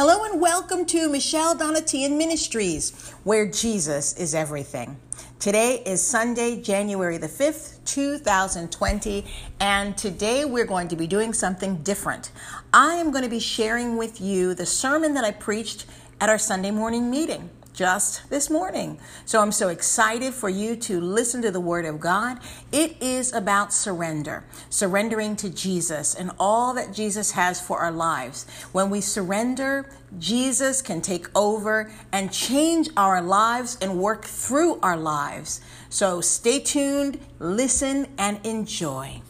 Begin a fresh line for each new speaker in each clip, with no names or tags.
Hello and welcome to Michelle Donatian Ministries, where Jesus is everything. Today is Sunday, January the 5th, 2020, and today we're going to be doing something different. I am going to be sharing with you the sermon that I preached at our Sunday morning meeting just this morning. So I'm so excited for you to listen to the Word of God. It is about surrender, surrendering to Jesus and all that Jesus has for our lives. When we surrender, Jesus can take over and change our lives and work through our lives. So stay tuned, listen, and enjoy.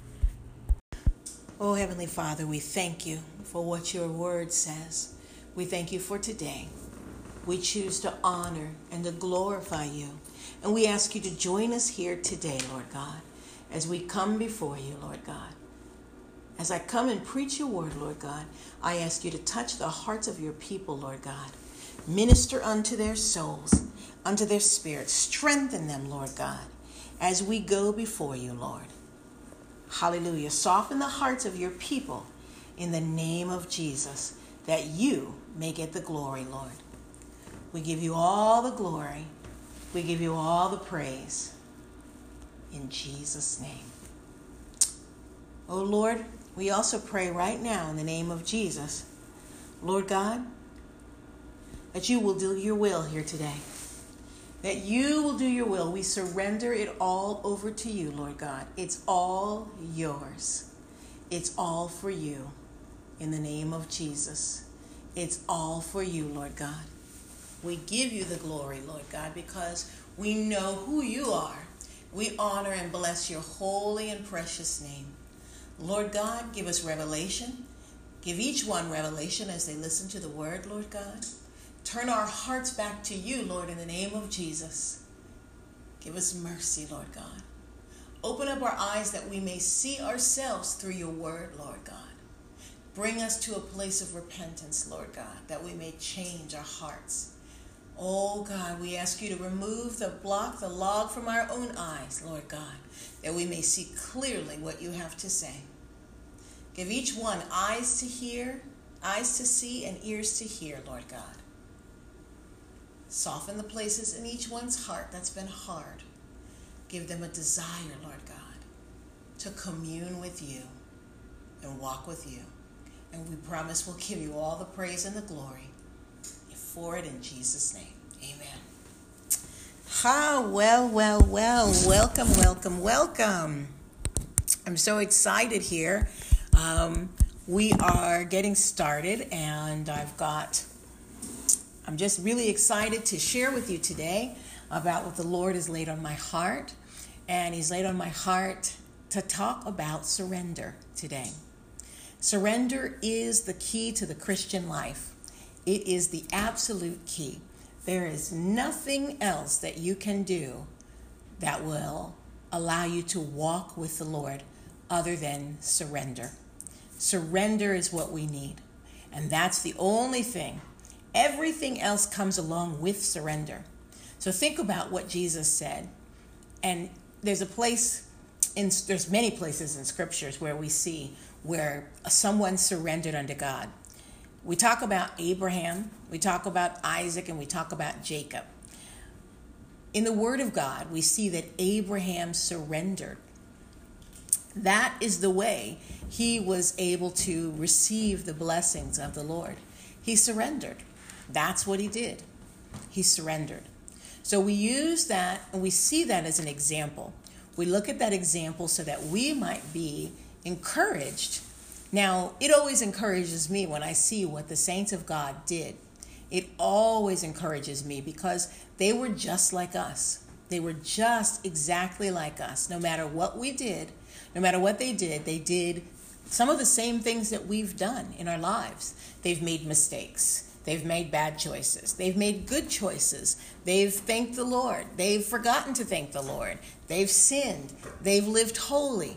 Oh, Heavenly Father, we thank you for what your word says. We thank you for today. We choose to honor and to glorify you. And we ask you to join us here today, Lord God, as we come before you, Lord God. As I come and preach your word, Lord God, I ask you to touch the hearts of your people, Lord God. Minister unto their souls, unto their spirits. Strengthen them, Lord God, as we go before you, Lord. Hallelujah. Soften the hearts of your people in the name of Jesus, that you may get the glory, Lord. We give you all the glory. We give you all the praise. In Jesus' name. Oh Lord, we also pray right now in the name of Jesus, Lord God, that you will do your will here today. That you will do your will. We surrender it all over to you, Lord God. It's all yours. It's all for you in the name of Jesus. It's all for you, Lord God. We give you the glory, Lord God, because we know who you are. We honor and bless your holy and precious name. Lord God, give us revelation. Give each one revelation as they listen to the word, Lord God. Turn our hearts back to you, Lord, in the name of Jesus. Give us mercy, Lord God. Open up our eyes that we may see ourselves through your word, Lord God. Bring us to a place of repentance, Lord God, that we may change our hearts Oh God, we ask you to remove the block, the log from our own eyes, Lord God, that we may see clearly what you have to say. Give each one eyes to hear, eyes to see, and ears to hear, Lord God. Soften the places in each one's heart that's been hard. Give them a desire, Lord God, to commune with you and walk with you. And we promise we'll give you all the praise and the glory for it in Jesus' name. Amen. Ha, well, well, well. Welcome, welcome, welcome. I'm so excited here. Um, we are getting started, and I've got, I'm just really excited to share with you today about what the Lord has laid on my heart. And He's laid on my heart to talk about surrender today. Surrender is the key to the Christian life. It is the absolute key. There is nothing else that you can do that will allow you to walk with the Lord other than surrender. Surrender is what we need. And that's the only thing. Everything else comes along with surrender. So think about what Jesus said. And there's a place in there's many places in scriptures where we see where someone surrendered unto God. We talk about Abraham, we talk about Isaac, and we talk about Jacob. In the Word of God, we see that Abraham surrendered. That is the way he was able to receive the blessings of the Lord. He surrendered. That's what he did. He surrendered. So we use that and we see that as an example. We look at that example so that we might be encouraged now, it always encourages me when I see what the saints of God did. It always encourages me because they were just like us. They were just exactly like us. No matter what we did, no matter what they did, they did some of the same things that we've done in our lives. They've made mistakes. They've made bad choices. They've made good choices. They've thanked the Lord. They've forgotten to thank the Lord. They've sinned. They've lived holy.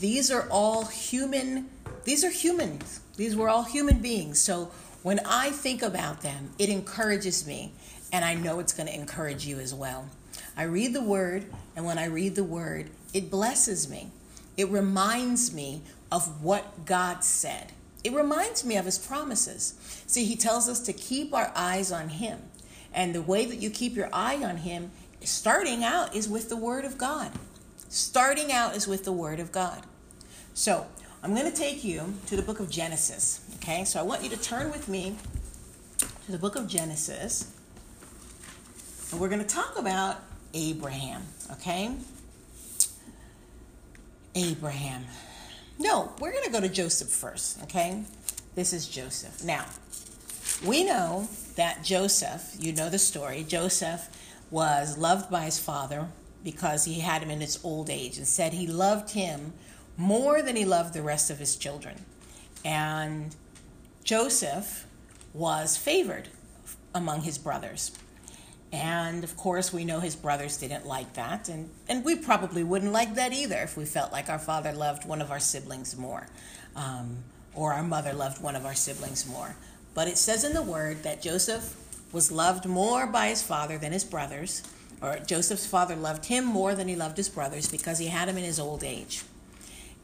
These are all human these are humans. These were all human beings. So when I think about them, it encourages me, and I know it's going to encourage you as well. I read the word, and when I read the word, it blesses me. It reminds me of what God said. it reminds me of his promises. See, he tells us to keep our eyes on him. And the way that you keep your eye on him, starting out, is with the Word of God. Starting out is with the Word of God. So, I'm going to take you to the book of Genesis. Okay, so I want you to turn with me to the book of Genesis. And we're going to talk about Abraham. Okay? Abraham. No, we're going to go to Joseph first. Okay? This is Joseph. Now, we know that Joseph, you know the story, Joseph was loved by his father because he had him in his old age and said he loved him more than he loved the rest of his children. And Joseph was favored among his brothers. And of course, we know his brothers didn't like that. And, and we probably wouldn't like that either if we felt like our father loved one of our siblings more um, or our mother loved one of our siblings more. But it says in the word that Joseph was loved more by his father than his brothers, or Joseph's father loved him more than he loved his brothers because he had him in his old age.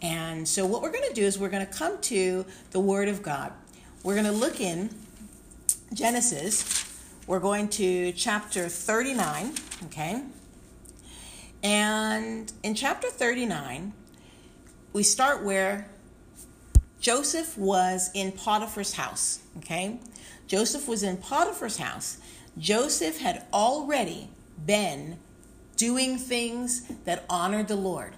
And so, what we're going to do is we're going to come to the Word of God. We're going to look in Genesis. We're going to chapter 39, okay? And in chapter 39, we start where Joseph was in Potiphar's house, okay? Joseph was in Potiphar's house. Joseph had already been doing things that honored the Lord.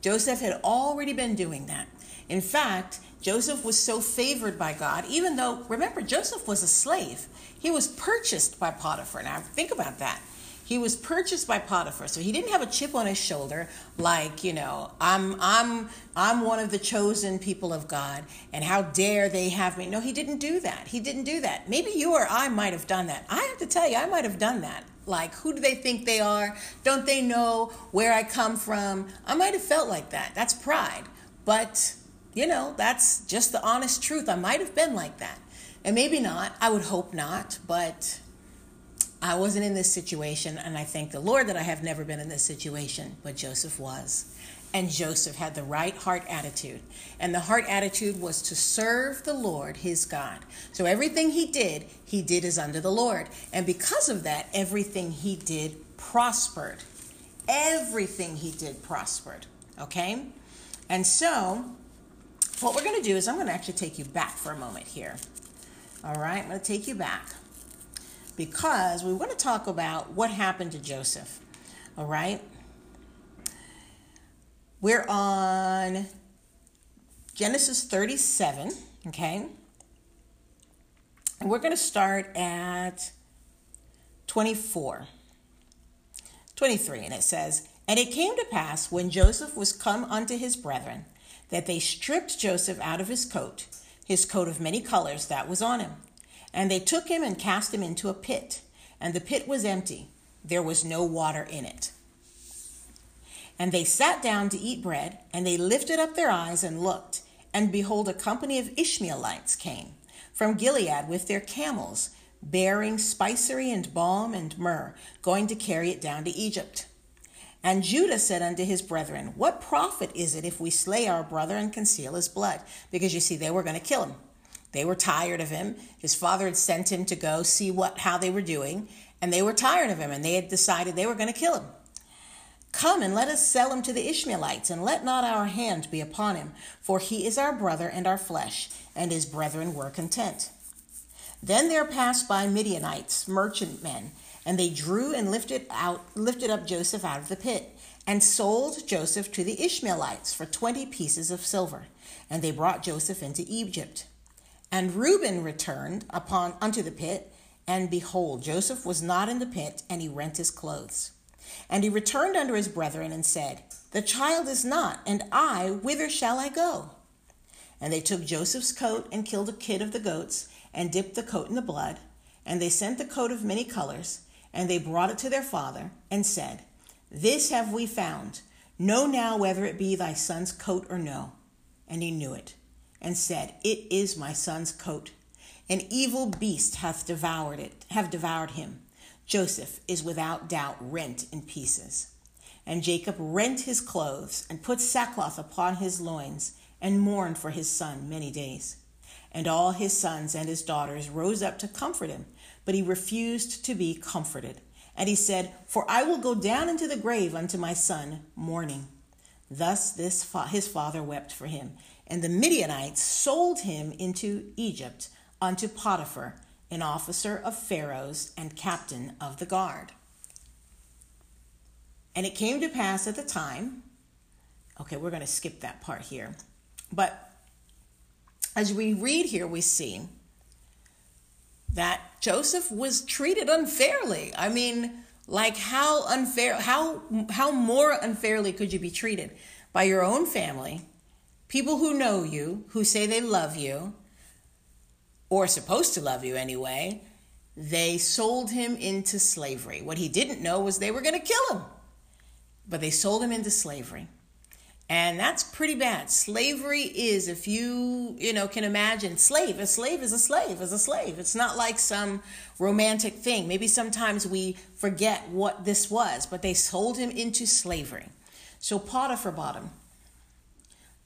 Joseph had already been doing that. In fact, Joseph was so favored by God, even though, remember, Joseph was a slave. He was purchased by Potiphar. Now, think about that. He was purchased by Potiphar, so he didn't have a chip on his shoulder like, you know, I'm I'm I'm one of the chosen people of God and how dare they have me. No, he didn't do that. He didn't do that. Maybe you or I might have done that. I have to tell you, I might have done that. Like, who do they think they are? Don't they know where I come from? I might have felt like that. That's pride. But you know, that's just the honest truth. I might have been like that. And maybe not. I would hope not. But I wasn't in this situation. And I thank the Lord that I have never been in this situation. But Joseph was. And Joseph had the right heart attitude. And the heart attitude was to serve the Lord, his God. So everything he did, he did as under the Lord. And because of that, everything he did prospered. Everything he did prospered. Okay? And so what we're going to do is I'm going to actually take you back for a moment here. All right, I'm going to take you back because we want to talk about what happened to Joseph. All right, we're on Genesis 37, okay, and we're going to start at 24. 23, and it says, And it came to pass when Joseph was come unto his brethren that they stripped Joseph out of his coat, his coat of many colors that was on him. And they took him and cast him into a pit, and the pit was empty. There was no water in it. And they sat down to eat bread, and they lifted up their eyes and looked, and behold, a company of Ishmaelites came from Gilead with their camels, bearing spicery and balm and myrrh, going to carry it down to Egypt. And Judah said unto his brethren, What profit is it if we slay our brother and conceal his blood? Because you see, they were going to kill him. They were tired of him. His father had sent him to go see what how they were doing, and they were tired of him, and they had decided they were going to kill him. Come and let us sell him to the Ishmaelites, and let not our hand be upon him, for he is our brother and our flesh, and his brethren were content. Then there passed by Midianites, merchantmen, and they drew and lifted out lifted up Joseph out of the pit, and sold Joseph to the Ishmaelites for twenty pieces of silver. And they brought Joseph into Egypt. And Reuben returned upon unto the pit, and behold, Joseph was not in the pit, and he rent his clothes. And he returned unto his brethren and said, The child is not, and I, whither shall I go? And they took Joseph's coat and killed a kid of the goats, and dipped the coat in the blood. And they sent the coat of many colors, and they brought it to their father, and said, This have we found. Know now whether it be thy son's coat or no. And he knew it, and said, It is my son's coat. An evil beast hath devoured it, have devoured him. Joseph is without doubt rent in pieces. And Jacob rent his clothes, and put sackcloth upon his loins, and mourned for his son many days. And all his sons and his daughters rose up to comfort him, but he refused to be comforted. And he said, For I will go down into the grave unto my son mourning. Thus this fa- his father wept for him. And the Midianites sold him into Egypt unto Potiphar, an officer of Pharaoh's and captain of the guard. And it came to pass at the time, okay, we're going to skip that part here. But as we read here, we see that Joseph was treated unfairly. I mean, like how unfair, how how more unfairly could you be treated by your own family, people who know you, who say they love you, or supposed to love you anyway? They sold him into slavery. What he didn't know was they were going to kill him, but they sold him into slavery. And that's pretty bad. Slavery is, if you, you know, can imagine, slave, a slave is a slave, is a slave. It's not like some romantic thing. Maybe sometimes we forget what this was, but they sold him into slavery. So Potiphar bought him.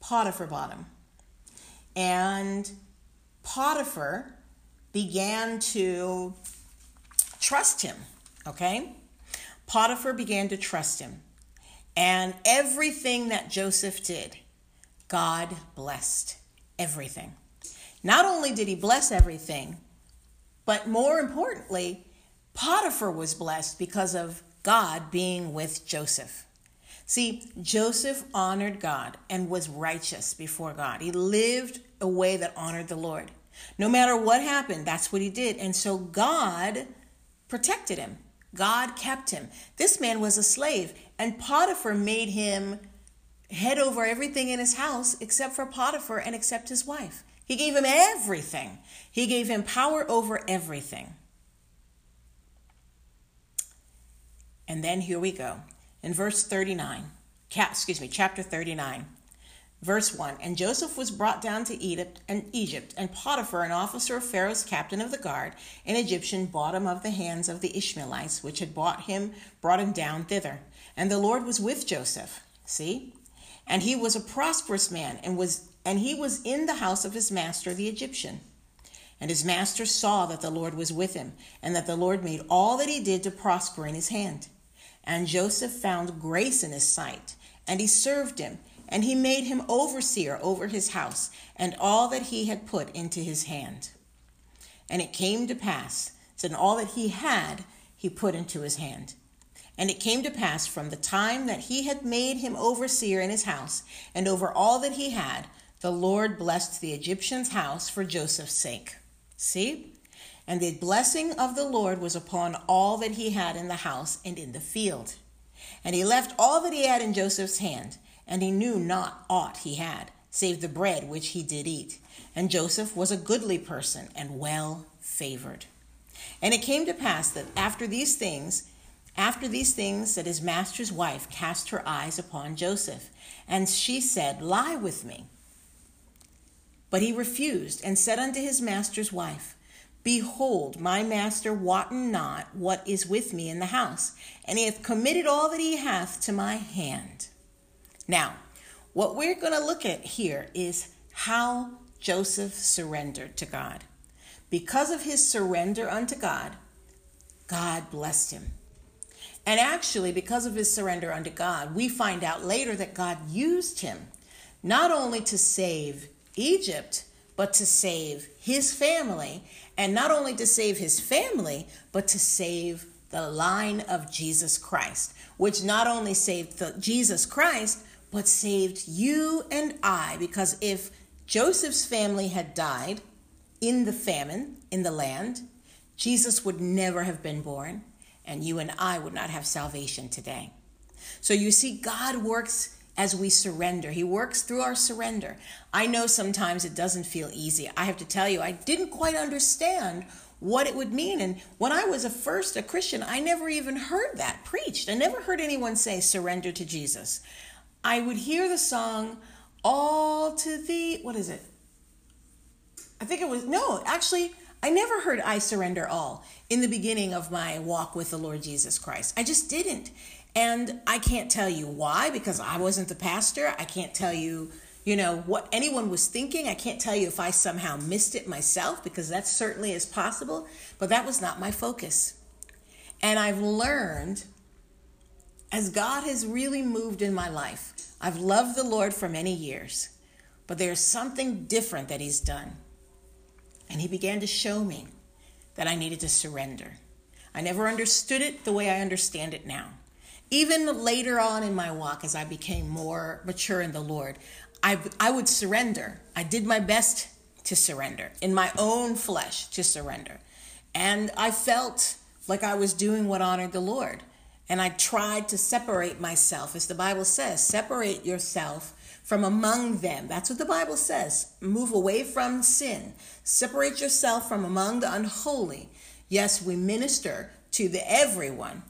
Potiphar bought him. And Potiphar began to trust him, okay? Potiphar began to trust him. And everything that Joseph did, God blessed everything. Not only did he bless everything, but more importantly, Potiphar was blessed because of God being with Joseph. See, Joseph honored God and was righteous before God. He lived a way that honored the Lord. No matter what happened, that's what he did. And so God protected him. God kept him. This man was a slave, and Potiphar made him head over everything in his house except for Potiphar and except his wife. He gave him everything, he gave him power over everything. And then here we go. In verse 39, cap, excuse me, chapter 39. Verse 1 And Joseph was brought down to Egypt, and Egypt, and Potiphar, an officer of Pharaoh's captain of the guard, an Egyptian, bought him of the hands of the Ishmaelites, which had bought him, brought him down thither. And the Lord was with Joseph. See? And he was a prosperous man, and was and he was in the house of his master the Egyptian. And his master saw that the Lord was with him, and that the Lord made all that he did to prosper in his hand. And Joseph found grace in his sight, and he served him and he made him overseer over his house and all that he had put into his hand. And it came to pass, that all that he had, he put into his hand. And it came to pass from the time that he had made him overseer in his house and over all that he had, the Lord blessed the Egyptian's house for Joseph's sake. See? And the blessing of the Lord was upon all that he had in the house and in the field. And he left all that he had in Joseph's hand and he knew not aught he had, save the bread which he did eat. And Joseph was a goodly person and well favored. And it came to pass that after these things, after these things, that his master's wife cast her eyes upon Joseph, and she said, Lie with me. But he refused, and said unto his master's wife, Behold, my master wotten not what is with me in the house, and he hath committed all that he hath to my hand. Now, what we're going to look at here is how Joseph surrendered to God. Because of his surrender unto God, God blessed him. And actually, because of his surrender unto God, we find out later that God used him not only to save Egypt, but to save his family. And not only to save his family, but to save the line of Jesus Christ, which not only saved the, Jesus Christ, but saved you and I. Because if Joseph's family had died in the famine in the land, Jesus would never have been born, and you and I would not have salvation today. So you see, God works as we surrender. He works through our surrender. I know sometimes it doesn't feel easy. I have to tell you, I didn't quite understand what it would mean. And when I was a first a Christian, I never even heard that preached. I never heard anyone say surrender to Jesus. I would hear the song All to Thee. What is it? I think it was, no, actually, I never heard I Surrender All in the beginning of my walk with the Lord Jesus Christ. I just didn't. And I can't tell you why because I wasn't the pastor. I can't tell you, you know, what anyone was thinking. I can't tell you if I somehow missed it myself because that certainly is possible, but that was not my focus. And I've learned as God has really moved in my life, I've loved the Lord for many years, but there's something different that He's done. And He began to show me that I needed to surrender. I never understood it the way I understand it now. Even later on in my walk, as I became more mature in the Lord, I, I would surrender. I did my best to surrender, in my own flesh to surrender. And I felt like I was doing what honored the Lord. And I tried to separate myself, as the Bible says, separate yourself from among them. That's what the Bible says. Move away from sin, separate yourself from among the unholy. Yes, we minister to the everyone,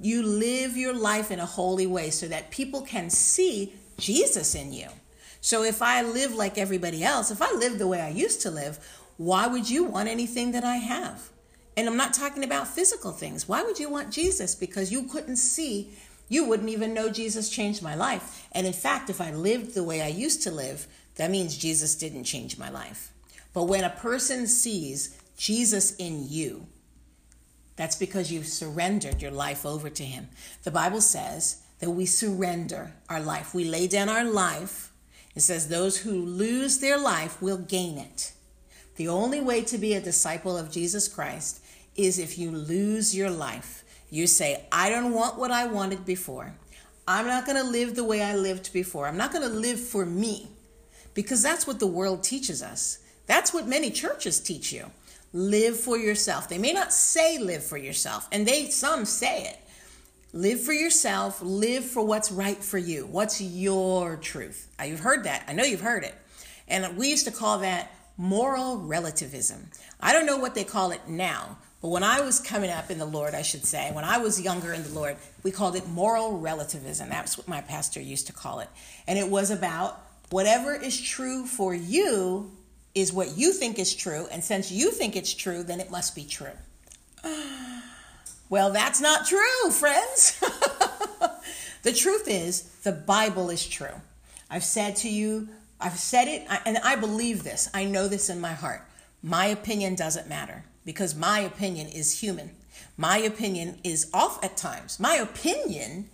you live your life in a holy way so that people can see Jesus in you. So if I live like everybody else, if I live the way I used to live, why would you want anything that I have? And I'm not talking about physical things. Why would you want Jesus? Because you couldn't see, you wouldn't even know Jesus changed my life. And in fact, if I lived the way I used to live, that means Jesus didn't change my life. But when a person sees Jesus in you, that's because you've surrendered your life over to Him. The Bible says that we surrender our life. We lay down our life it says, Those who lose their life will gain it. The only way to be a disciple of Jesus Christ is if you lose your life. You say, I don't want what I wanted before. I'm not going to live the way I lived before. I'm not going to live for me because that's what the world teaches us. That's what many churches teach you. Live for yourself. They may not say live for yourself, and they some say it, Live for yourself, live for what's right for you. What's your truth? You've heard that. I know you've heard it. And we used to call that moral relativism. I don't know what they call it now, but when I was coming up in the Lord, I should say, when I was younger in the Lord, we called it moral relativism. That's what my pastor used to call it. And it was about whatever is true for you is what you think is true. And since you think it's true, then it must be true. Well, that's not true, friends. the truth is, the Bible is true. I've said to you, I've said it, and I believe this. I know this in my heart. My opinion doesn't matter because my opinion is human. My opinion is off at times. My opinion,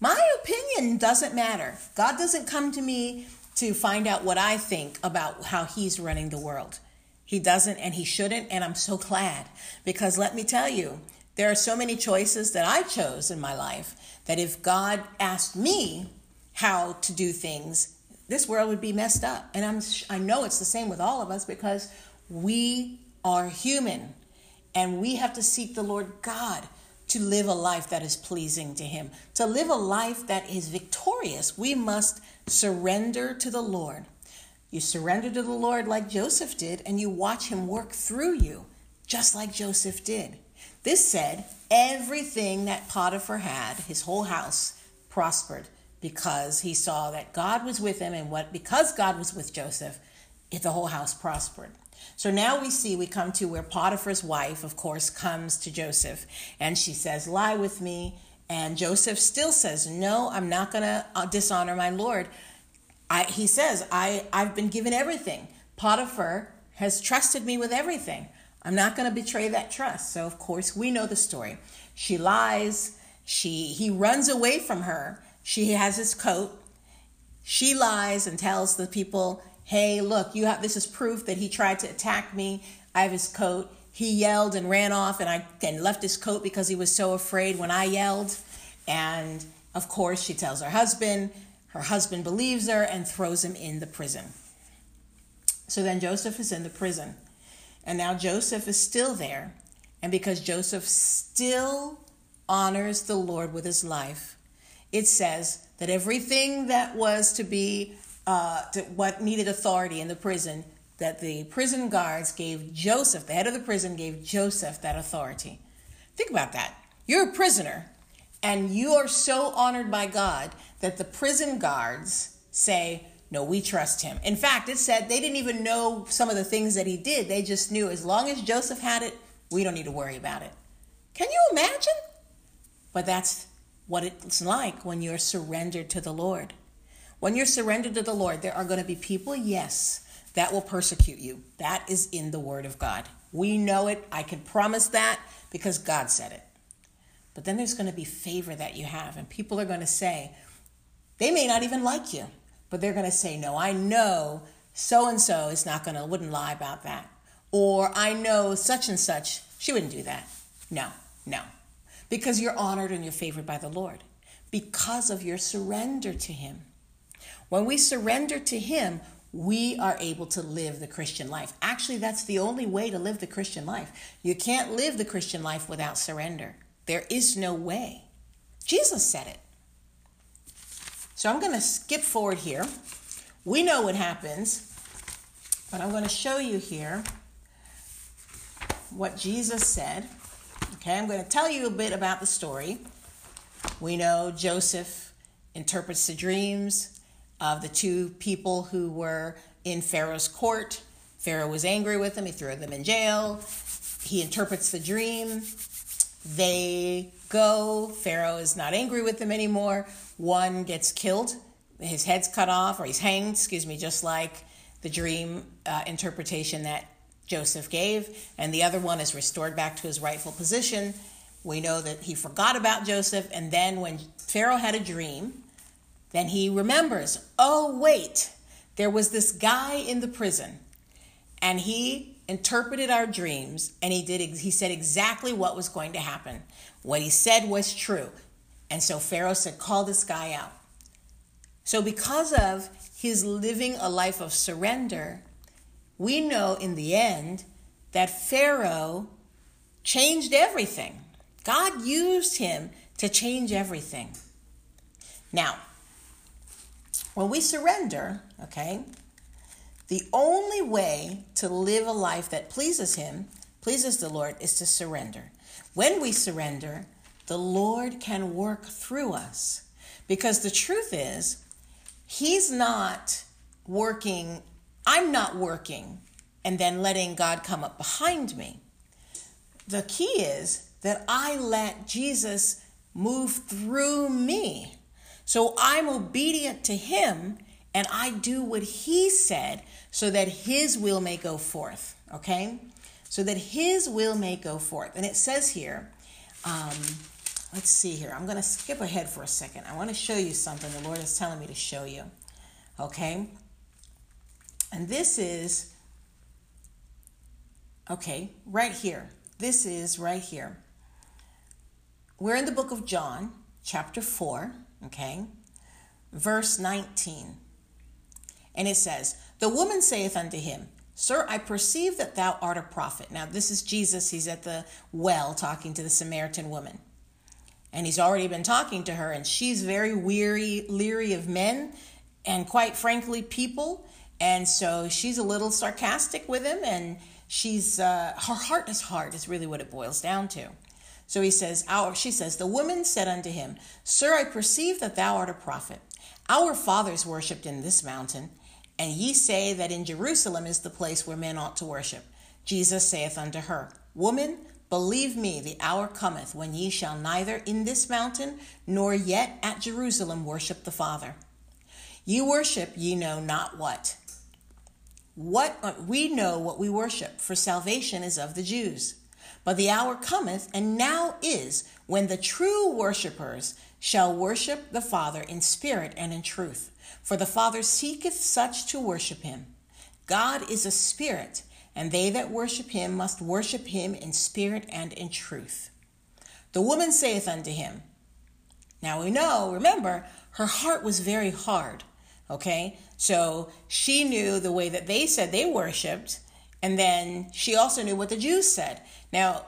my opinion doesn't matter. God doesn't come to me to find out what I think about how He's running the world. He doesn't and He shouldn't, and I'm so glad because let me tell you, there are so many choices that I chose in my life that if God asked me how to do things, this world would be messed up. And I'm I know it's the same with all of us because we are human and we have to seek the Lord God to live a life that is pleasing to him. To live a life that is victorious, we must surrender to the Lord. You surrender to the Lord like Joseph did and you watch him work through you just like Joseph did. This said, everything that Potiphar had, his whole house, prospered because he saw that God was with him and what because God was with Joseph, the whole house prospered. So now we see we come to where Potiphar's wife, of course, comes to Joseph and she says, "Lie with me." And Joseph still says, "No, I'm not going to uh, dishonor my Lord." I, he says, "I I've been given everything. Potiphar has trusted me with everything. I'm not going to betray that trust. So of course we know the story. She lies. She he runs away from her. She has his coat. She lies and tells the people, "Hey, look, you have this is proof that he tried to attack me. I have his coat." He yelled and ran off, and I and left his coat because he was so afraid when I yelled. And of course, she tells her husband. Her husband believes her and throws him in the prison. So then Joseph is in the prison. And now Joseph is still there. And because Joseph still honors the Lord with his life, it says that everything that was to be uh, to what needed authority in the prison, that the prison guards gave Joseph, the head of the prison, gave Joseph that authority. Think about that. You're a prisoner, and you are so honored by God that the prison guards say, no, we trust him. In fact, it said they didn't even know some of the things that he did. They just knew as long as Joseph had it, we don't need to worry about it. Can you imagine? But that's what it's like when you're surrendered to the Lord. When you're surrendered to the Lord, there are going to be people, yes, that will persecute you. That is in the Word of God. We know it. I can promise that because God said it. But then there's going to be favor that you have, and people are going to say, they may not even like you, but they're going to say, No, I know so and so is not going to, wouldn't lie about that. Or I know such and such, she wouldn't do that. No, no. Because you're honored and you're favored by the Lord because of your surrender to Him. When we surrender to Him, we are able to live the Christian life. Actually, that's the only way to live the Christian life. You can't live the Christian life without surrender. There is no way. Jesus said it. So I'm going to skip forward here. We know what happens, but I'm going to show you here what Jesus said. Okay, I'm going to tell you a bit about the story. We know Joseph interprets the dreams of the two people who were in Pharaoh's court. Pharaoh was angry with them, he threw them in jail. He interprets the dream. They go. Pharaoh is not angry with them anymore. One gets killed, his head's cut off, or he's hanged, excuse me, just like the dream uh, interpretation that Joseph gave. And the other one is restored back to his rightful position. We know that he forgot about Joseph, and then when Pharaoh had a dream, then he remembers, oh, wait, there was this guy in the prison, and he interpreted our dreams, and he did he said exactly what was going to happen. What he said was true. And so Pharaoh said, Call this guy out. So, because of his living a life of surrender, we know in the end that Pharaoh changed everything. God used him to change everything. Now, when we surrender, okay, the only way to live a life that pleases Him, pleases the Lord, is to surrender. When we surrender, the Lord can work through us. Because the truth is, He's not working, I'm not working and then letting God come up behind me. The key is that I let Jesus move through me. So I'm obedient to him and I do what he said so that his will may go forth. Okay? So that his will may go forth. And it says here, um, let's see here. I'm going to skip ahead for a second. I want to show you something the Lord is telling me to show you. Okay? And this is, okay, right here. This is right here. We're in the book of John, chapter 4, okay, verse 19. And it says, The woman saith unto him, Sir, I perceive that thou art a prophet. Now, this is Jesus. He's at the well talking to the Samaritan woman. And he's already been talking to her, and she's very weary, leery of men, and quite frankly, people. And so she's a little sarcastic with him, and she's uh, her heart is hard, is really what it boils down to. So he says, our, she says, the woman said unto him, Sir, I perceive that thou art a prophet. Our fathers worshipped in this mountain, and ye say that in Jerusalem is the place where men ought to worship. Jesus saith unto her, Woman, believe me, the hour cometh when ye shall neither in this mountain nor yet at Jerusalem worship the Father. Ye worship ye know not what. What uh, we know what we worship, for salvation is of the Jews. But the hour cometh, and now is, when the true worshippers shall worship the Father in spirit and in truth. For the Father seeketh such to worship him. God is a spirit, and they that worship him must worship him in spirit and in truth. The woman saith unto him, Now we know, remember, her heart was very hard. Okay? So she knew the way that they said they worshiped, and then she also knew what the Jews said. Now,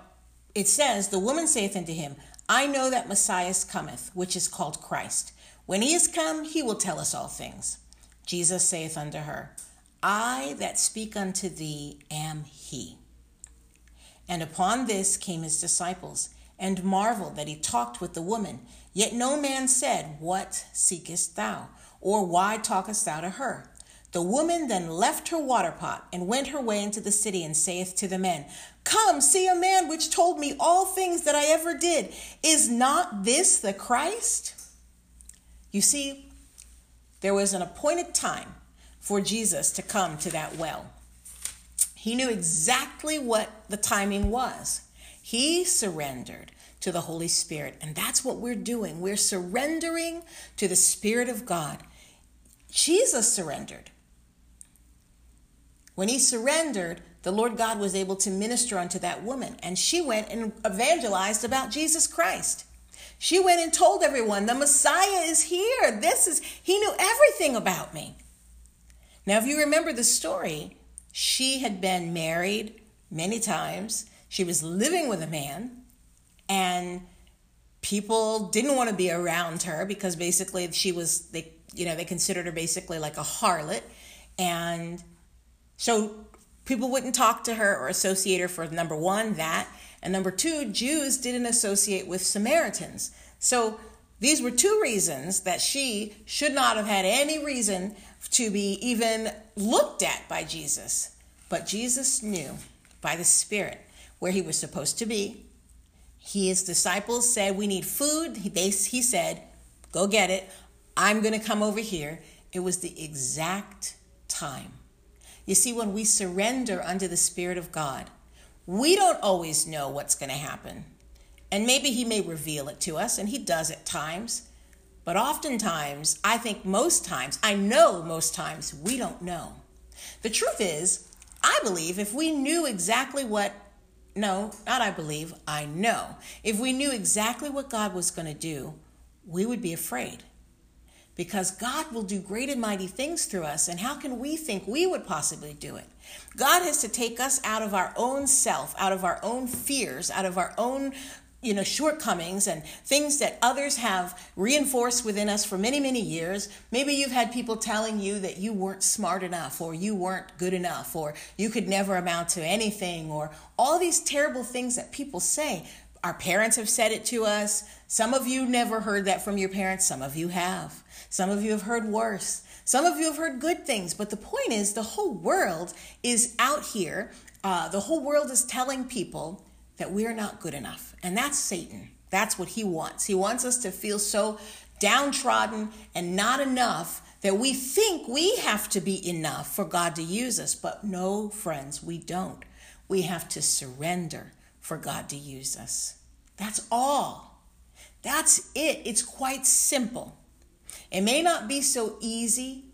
it says, The woman saith unto him, I know that Messiah cometh, which is called Christ. When he is come, he will tell us all things. Jesus saith unto her, I that speak unto thee am he. And upon this came his disciples, and marveled that he talked with the woman. Yet no man said, What seekest thou? Or why talkest thou to her? The woman then left her water pot and went her way into the city and saith to the men, Come, see a man which told me all things that I ever did. Is not this the Christ? You see, there was an appointed time for Jesus to come to that well. He knew exactly what the timing was. He surrendered to the Holy Spirit. And that's what we're doing. We're surrendering to the Spirit of God. Jesus surrendered. When he surrendered, the Lord God was able to minister unto that woman, and she went and evangelized about Jesus Christ. She went and told everyone, The Messiah is here. This is, he knew everything about me. Now, if you remember the story, she had been married many times. She was living with a man, and people didn't want to be around her because basically she was they you know they considered her basically like a harlot, and so people wouldn't talk to her or associate her for number one that, and number two Jews didn't associate with Samaritans. So these were two reasons that she should not have had any reason to be even looked at by Jesus. But Jesus knew by the Spirit where he was supposed to be. His disciples said, We need food. He, they, he said, Go get it. I'm going to come over here. It was the exact time. You see, when we surrender under the Spirit of God, we don't always know what's going to happen. And maybe He may reveal it to us, and He does at times. But oftentimes, I think most times, I know most times, we don't know. The truth is, I believe if we knew exactly what, no, not I believe, I know, if we knew exactly what God was going to do, we would be afraid. Because God will do great and mighty things through us, and how can we think we would possibly do it? God has to take us out of our own self, out of our own fears, out of our own you know shortcomings and things that others have reinforced within us for many many years maybe you've had people telling you that you weren't smart enough or you weren't good enough or you could never amount to anything or all these terrible things that people say our parents have said it to us some of you never heard that from your parents some of you have some of you have heard worse some of you have heard good things but the point is the whole world is out here uh, the whole world is telling people that we are not good enough. And that's Satan. That's what he wants. He wants us to feel so downtrodden and not enough that we think we have to be enough for God to use us. But no, friends, we don't. We have to surrender for God to use us. That's all. That's it. It's quite simple. It may not be so easy,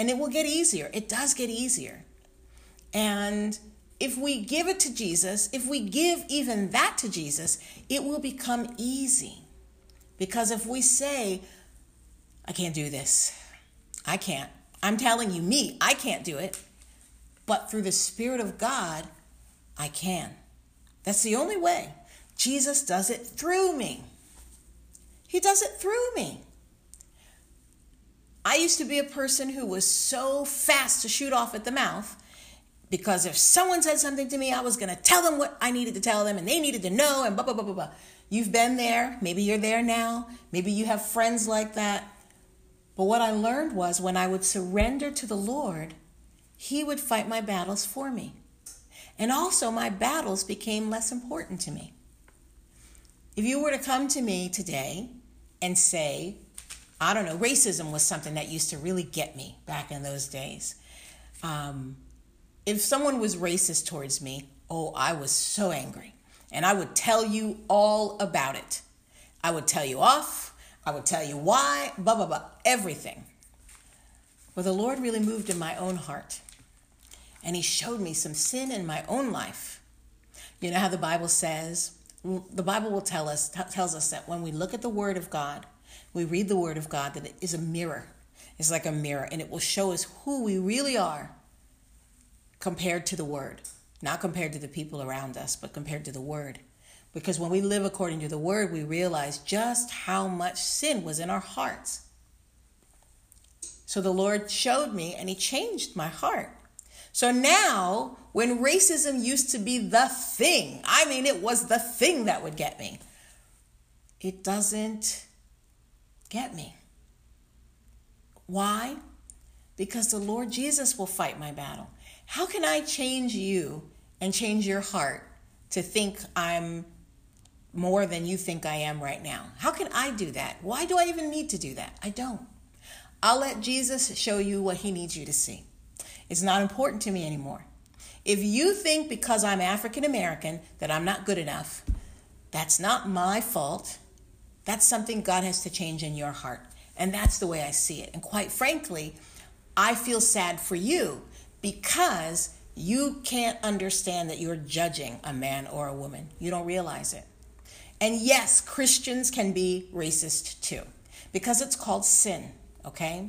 and it will get easier. It does get easier. And if we give it to Jesus, if we give even that to Jesus, it will become easy. Because if we say, I can't do this, I can't, I'm telling you, me, I can't do it, but through the Spirit of God, I can. That's the only way. Jesus does it through me. He does it through me. I used to be a person who was so fast to shoot off at the mouth because if someone said something to me, I was going to tell them what I needed to tell them and they needed to know and blah, blah, blah, blah, blah. You've been there. Maybe you're there now. Maybe you have friends like that. But what I learned was when I would surrender to the Lord, He would fight my battles for me. And also, my battles became less important to me. If you were to come to me today and say, I don't know, racism was something that used to really get me back in those days. Um, if someone was racist towards me, oh, I was so angry. And I would tell you all about it. I would tell you off. I would tell you why, blah, blah, blah, everything. Well, the Lord really moved in my own heart. And He showed me some sin in my own life. You know how the Bible says, the Bible will tell us, t- tells us that when we look at the Word of God, we read the Word of God, that it is a mirror. It's like a mirror, and it will show us who we really are compared to the word, not compared to the people around us, but compared to the word. Because when we live according to the word, we realize just how much sin was in our hearts. So the Lord showed me and He changed my heart. So now, when racism used to be the thing, I mean, it was the thing that would get me, it doesn't get me. Why? Because the Lord Jesus will fight my battle. How can I change you and change your heart to think I'm more than you think I am right now? How can I do that? Why do I even need to do that? I don't. I'll let Jesus show you what he needs you to see. It's not important to me anymore. If you think because I'm African American that I'm not good enough, that's not my fault. That's something God has to change in your heart. And that's the way I see it. And quite frankly, I feel sad for you because you can't understand that you're judging a man or a woman. You don't realize it. And yes, Christians can be racist too because it's called sin, okay?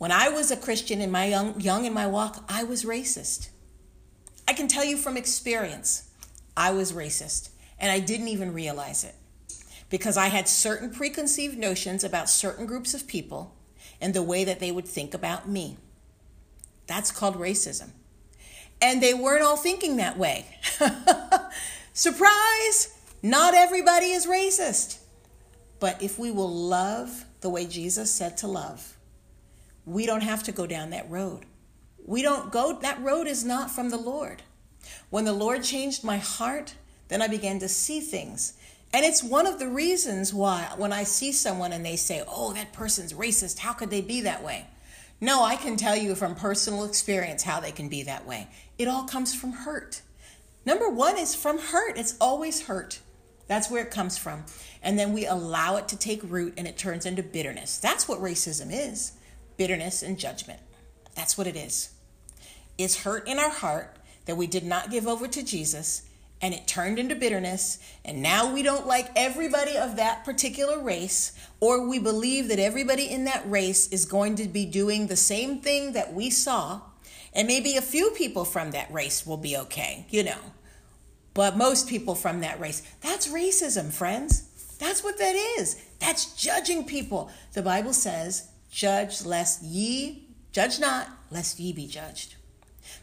When I was a Christian in my young, young in my walk, I was racist. I can tell you from experience, I was racist and I didn't even realize it because I had certain preconceived notions about certain groups of people and the way that they would think about me. That's called racism. And they weren't all thinking that way. Surprise! Not everybody is racist. But if we will love the way Jesus said to love, we don't have to go down that road. We don't go, that road is not from the Lord. When the Lord changed my heart, then I began to see things. And it's one of the reasons why when I see someone and they say, oh, that person's racist, how could they be that way? No, I can tell you from personal experience how they can be that way. It all comes from hurt. Number one is from hurt. It's always hurt. That's where it comes from. And then we allow it to take root and it turns into bitterness. That's what racism is bitterness and judgment. That's what it is. It's hurt in our heart that we did not give over to Jesus and it turned into bitterness. And now we don't like everybody of that particular race, or we believe that everybody in that race is going to be doing the same thing that we saw. And maybe a few people from that race will be okay, you know. But most people from that race, that's racism, friends. That's what that is. That's judging people. The Bible says, judge lest ye, judge not, lest ye be judged.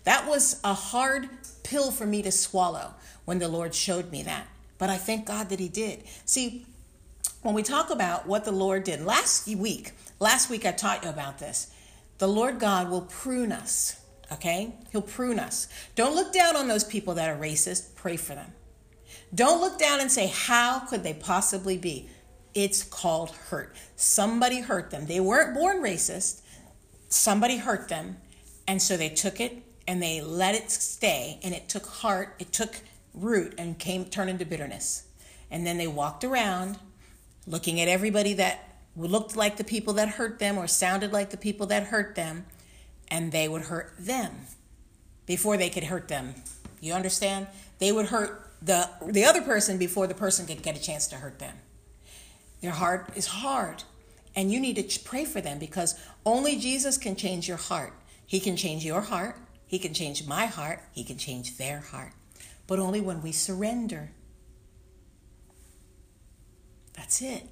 That was a hard pill for me to swallow when the Lord showed me that. But I thank God that He did. See, when we talk about what the Lord did last week, last week I taught you about this. The Lord God will prune us, okay? He'll prune us. Don't look down on those people that are racist, pray for them. Don't look down and say, How could they possibly be? It's called hurt. Somebody hurt them. They weren't born racist, somebody hurt them, and so they took it and they let it stay, and it took heart, it took root and came turned into bitterness. And then they walked around looking at everybody that looked like the people that hurt them or sounded like the people that hurt them, and they would hurt them before they could hurt them. You understand? They would hurt the the other person before the person could get a chance to hurt them. Their heart is hard, and you need to pray for them because only Jesus can change your heart. He can change your heart. He can change my heart. He can change their heart but only when we surrender. That's it.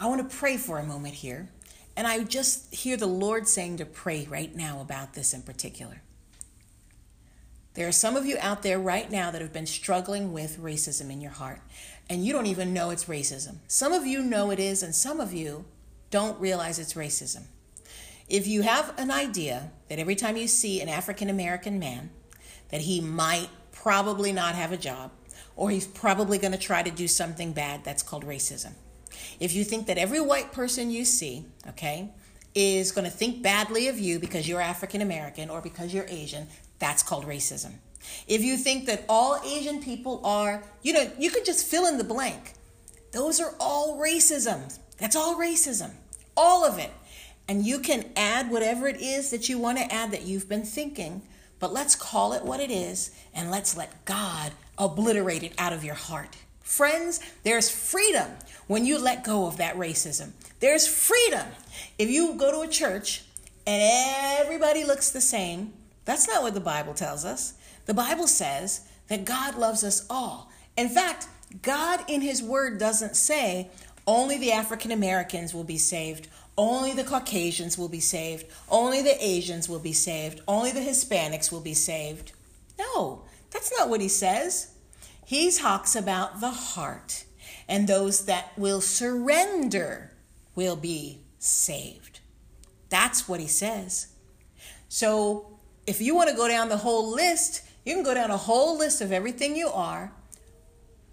I want to pray for a moment here. And I just hear the Lord saying to pray right now about this in particular. There are some of you out there right now that have been struggling with racism in your heart, and you don't even know it's racism. Some of you know it is, and some of you don't realize it's racism. If you have an idea that every time you see an African American man, that he might probably not have a job, or he's probably going to try to do something bad, that's called racism. If you think that every white person you see, okay, is going to think badly of you because you're African American or because you're Asian, that's called racism. If you think that all Asian people are, you know, you could just fill in the blank. Those are all racism. That's all racism. All of it. And you can add whatever it is that you want to add that you've been thinking, but let's call it what it is and let's let God obliterate it out of your heart. Friends, there's freedom when you let go of that racism. There's freedom. If you go to a church and everybody looks the same, that's not what the Bible tells us. The Bible says that God loves us all. In fact, God in His Word doesn't say only the African Americans will be saved only the Caucasians will be saved. Only the Asians will be saved. Only the Hispanics will be saved. No, that's not what he says. He talks about the heart, and those that will surrender will be saved. That's what he says. So if you want to go down the whole list, you can go down a whole list of everything you are.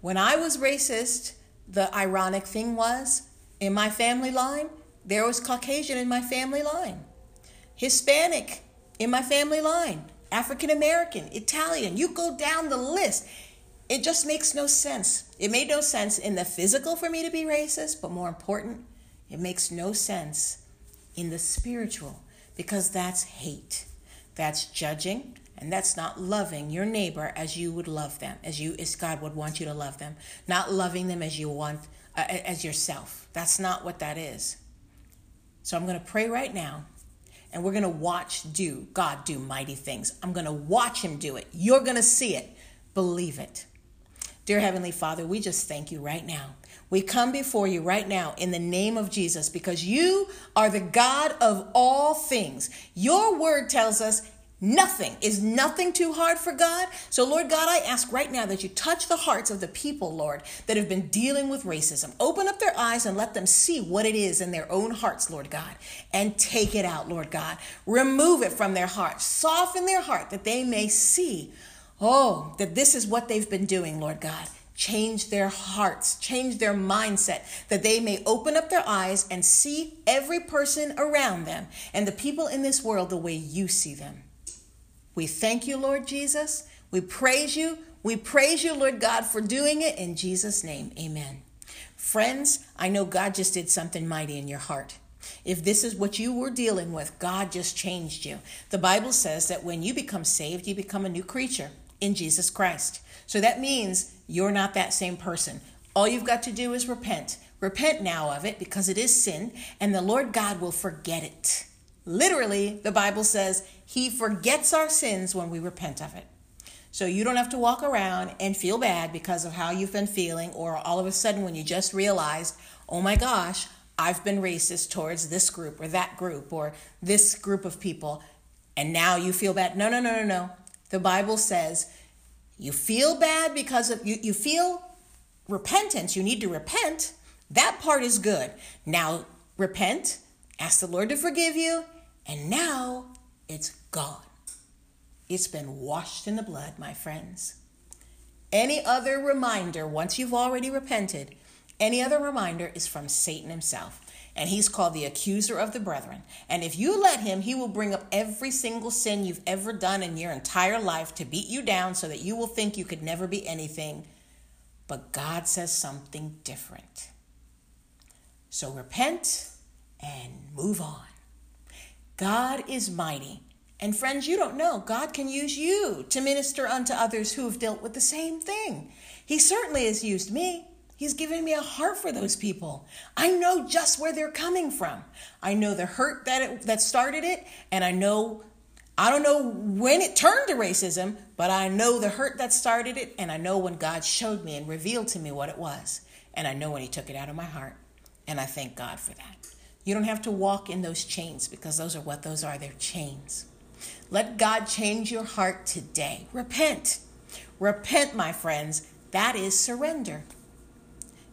When I was racist, the ironic thing was in my family line, there was Caucasian in my family line, Hispanic in my family line, African American, Italian. You go down the list. It just makes no sense. It made no sense in the physical for me to be racist, but more important, it makes no sense in the spiritual because that's hate. That's judging and that's not loving your neighbor as you would love them, as you as God would want you to love them. Not loving them as you want uh, as yourself. That's not what that is. So I'm going to pray right now and we're going to watch do God do mighty things. I'm going to watch him do it. You're going to see it. Believe it. Dear Heavenly Father, we just thank you right now. We come before you right now in the name of Jesus because you are the God of all things. Your word tells us Nothing is nothing too hard for God. So, Lord God, I ask right now that you touch the hearts of the people, Lord, that have been dealing with racism. Open up their eyes and let them see what it is in their own hearts, Lord God, and take it out, Lord God. Remove it from their hearts. Soften their heart that they may see, oh, that this is what they've been doing, Lord God. Change their hearts, change their mindset, that they may open up their eyes and see every person around them and the people in this world the way you see them. We thank you, Lord Jesus. We praise you. We praise you, Lord God, for doing it in Jesus' name. Amen. Friends, I know God just did something mighty in your heart. If this is what you were dealing with, God just changed you. The Bible says that when you become saved, you become a new creature in Jesus Christ. So that means you're not that same person. All you've got to do is repent. Repent now of it because it is sin, and the Lord God will forget it. Literally, the Bible says he forgets our sins when we repent of it. So you don't have to walk around and feel bad because of how you've been feeling, or all of a sudden when you just realized, oh my gosh, I've been racist towards this group or that group or this group of people, and now you feel bad. No, no, no, no, no. The Bible says you feel bad because of you, you feel repentance. You need to repent. That part is good. Now repent, ask the Lord to forgive you, and now it's gone. It's been washed in the blood, my friends. Any other reminder, once you've already repented, any other reminder is from Satan himself. And he's called the accuser of the brethren. And if you let him, he will bring up every single sin you've ever done in your entire life to beat you down so that you will think you could never be anything. But God says something different. So repent and move on. God is mighty. And friends, you don't know, God can use you to minister unto others who have dealt with the same thing. He certainly has used me. He's given me a heart for those people. I know just where they're coming from. I know the hurt that it, that started it, and I know I don't know when it turned to racism, but I know the hurt that started it, and I know when God showed me and revealed to me what it was, and I know when He took it out of my heart, and I thank God for that. You don't have to walk in those chains because those are what those are. They're chains. Let God change your heart today. Repent. Repent, my friends. That is surrender.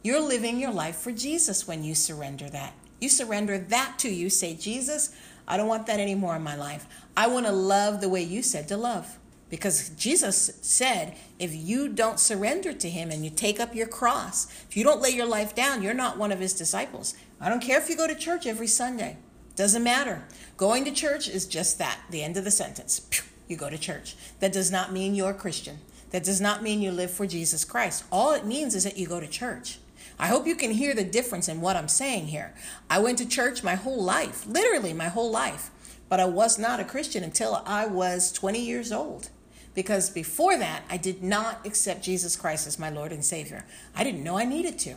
You're living your life for Jesus when you surrender that. You surrender that to you. Say, Jesus, I don't want that anymore in my life. I want to love the way you said to love. Because Jesus said, if you don't surrender to him and you take up your cross, if you don't lay your life down, you're not one of his disciples. I don't care if you go to church every Sunday. Doesn't matter. Going to church is just that, the end of the sentence. You go to church. That does not mean you're a Christian. That does not mean you live for Jesus Christ. All it means is that you go to church. I hope you can hear the difference in what I'm saying here. I went to church my whole life, literally my whole life, but I was not a Christian until I was 20 years old because before that, I did not accept Jesus Christ as my Lord and Savior. I didn't know I needed to.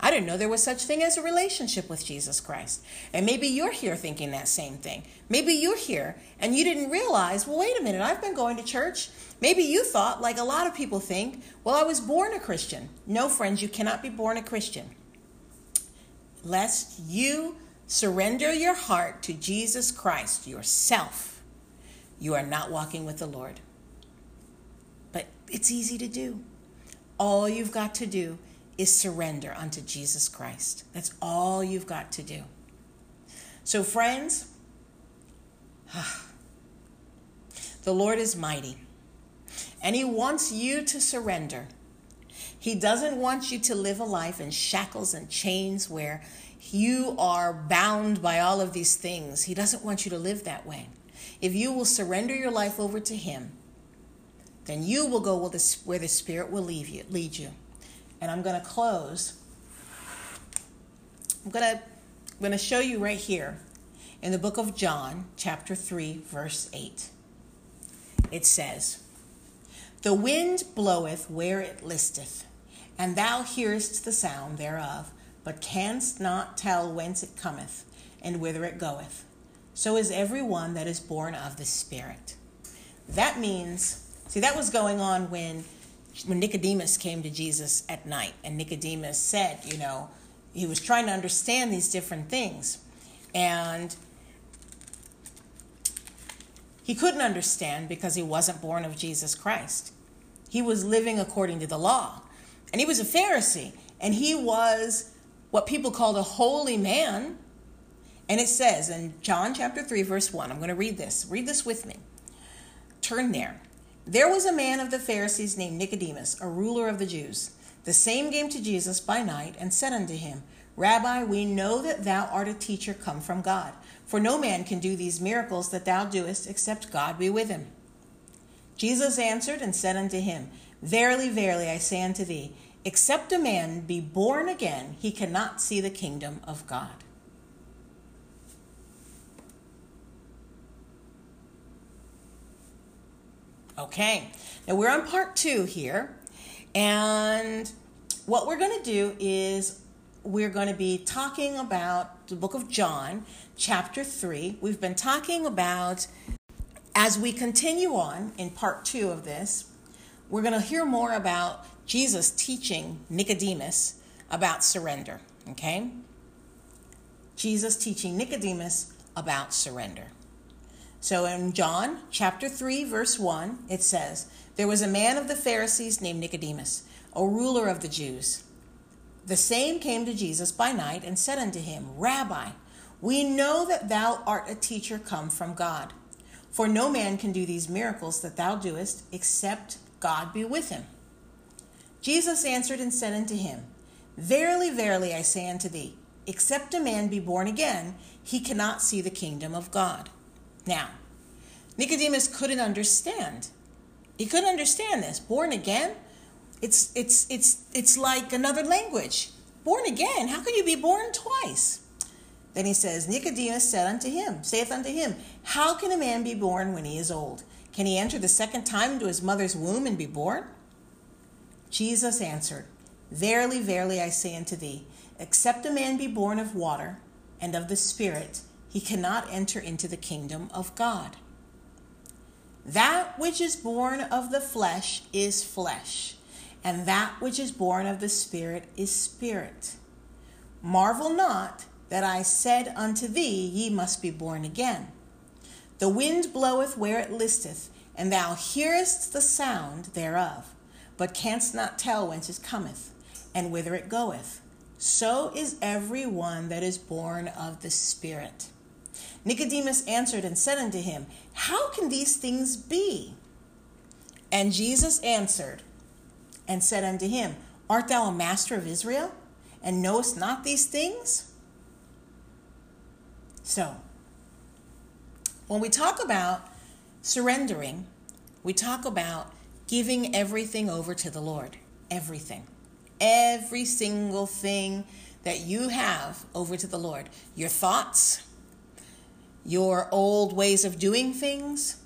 I didn't know there was such thing as a relationship with Jesus Christ. And maybe you're here thinking that same thing. Maybe you're here and you didn't realize, well, wait a minute, I've been going to church. Maybe you thought, like a lot of people think, well, I was born a Christian. No, friends, you cannot be born a Christian. Lest you surrender your heart to Jesus Christ yourself, you are not walking with the Lord. But it's easy to do. All you've got to do is surrender unto Jesus Christ. That's all you've got to do. So, friends, the Lord is mighty, and He wants you to surrender. He doesn't want you to live a life in shackles and chains where you are bound by all of these things. He doesn't want you to live that way. If you will surrender your life over to Him, then you will go where the Spirit will lead you. Lead you. And I'm going to close. I'm going to, I'm going to show you right here in the book of John, chapter 3, verse 8. It says, The wind bloweth where it listeth, and thou hearest the sound thereof, but canst not tell whence it cometh, and whither it goeth. So is every one that is born of the Spirit. That means, see, that was going on when when Nicodemus came to Jesus at night, and Nicodemus said, you know, he was trying to understand these different things. And he couldn't understand because he wasn't born of Jesus Christ. He was living according to the law. And he was a Pharisee, and he was what people called a holy man. And it says in John chapter 3, verse 1, I'm going to read this. Read this with me. Turn there. There was a man of the Pharisees named Nicodemus, a ruler of the Jews. The same came to Jesus by night and said unto him, Rabbi, we know that thou art a teacher come from God, for no man can do these miracles that thou doest except God be with him. Jesus answered and said unto him, Verily, verily, I say unto thee, except a man be born again, he cannot see the kingdom of God. Okay, now we're on part two here, and what we're going to do is we're going to be talking about the book of John, chapter 3. We've been talking about, as we continue on in part two of this, we're going to hear more about Jesus teaching Nicodemus about surrender. Okay? Jesus teaching Nicodemus about surrender. So in John chapter 3, verse 1, it says, There was a man of the Pharisees named Nicodemus, a ruler of the Jews. The same came to Jesus by night and said unto him, Rabbi, we know that thou art a teacher come from God. For no man can do these miracles that thou doest except God be with him. Jesus answered and said unto him, Verily, verily, I say unto thee, except a man be born again, he cannot see the kingdom of God. Now, Nicodemus couldn't understand. He couldn't understand this. Born again? It's it's it's it's like another language. Born again? How can you be born twice? Then he says, Nicodemus said unto him, saith unto him, How can a man be born when he is old? Can he enter the second time into his mother's womb and be born? Jesus answered, Verily, verily, I say unto thee, except a man be born of water and of the Spirit, he cannot enter into the kingdom of God. That which is born of the flesh is flesh, and that which is born of the Spirit is spirit. Marvel not that I said unto thee, Ye must be born again. The wind bloweth where it listeth, and thou hearest the sound thereof, but canst not tell whence it cometh, and whither it goeth. So is every one that is born of the Spirit. Nicodemus answered and said unto him, How can these things be? And Jesus answered and said unto him, Art thou a master of Israel, and knowest not these things? So, when we talk about surrendering, we talk about giving everything over to the Lord. Everything. Every single thing that you have over to the Lord. Your thoughts, your old ways of doing things.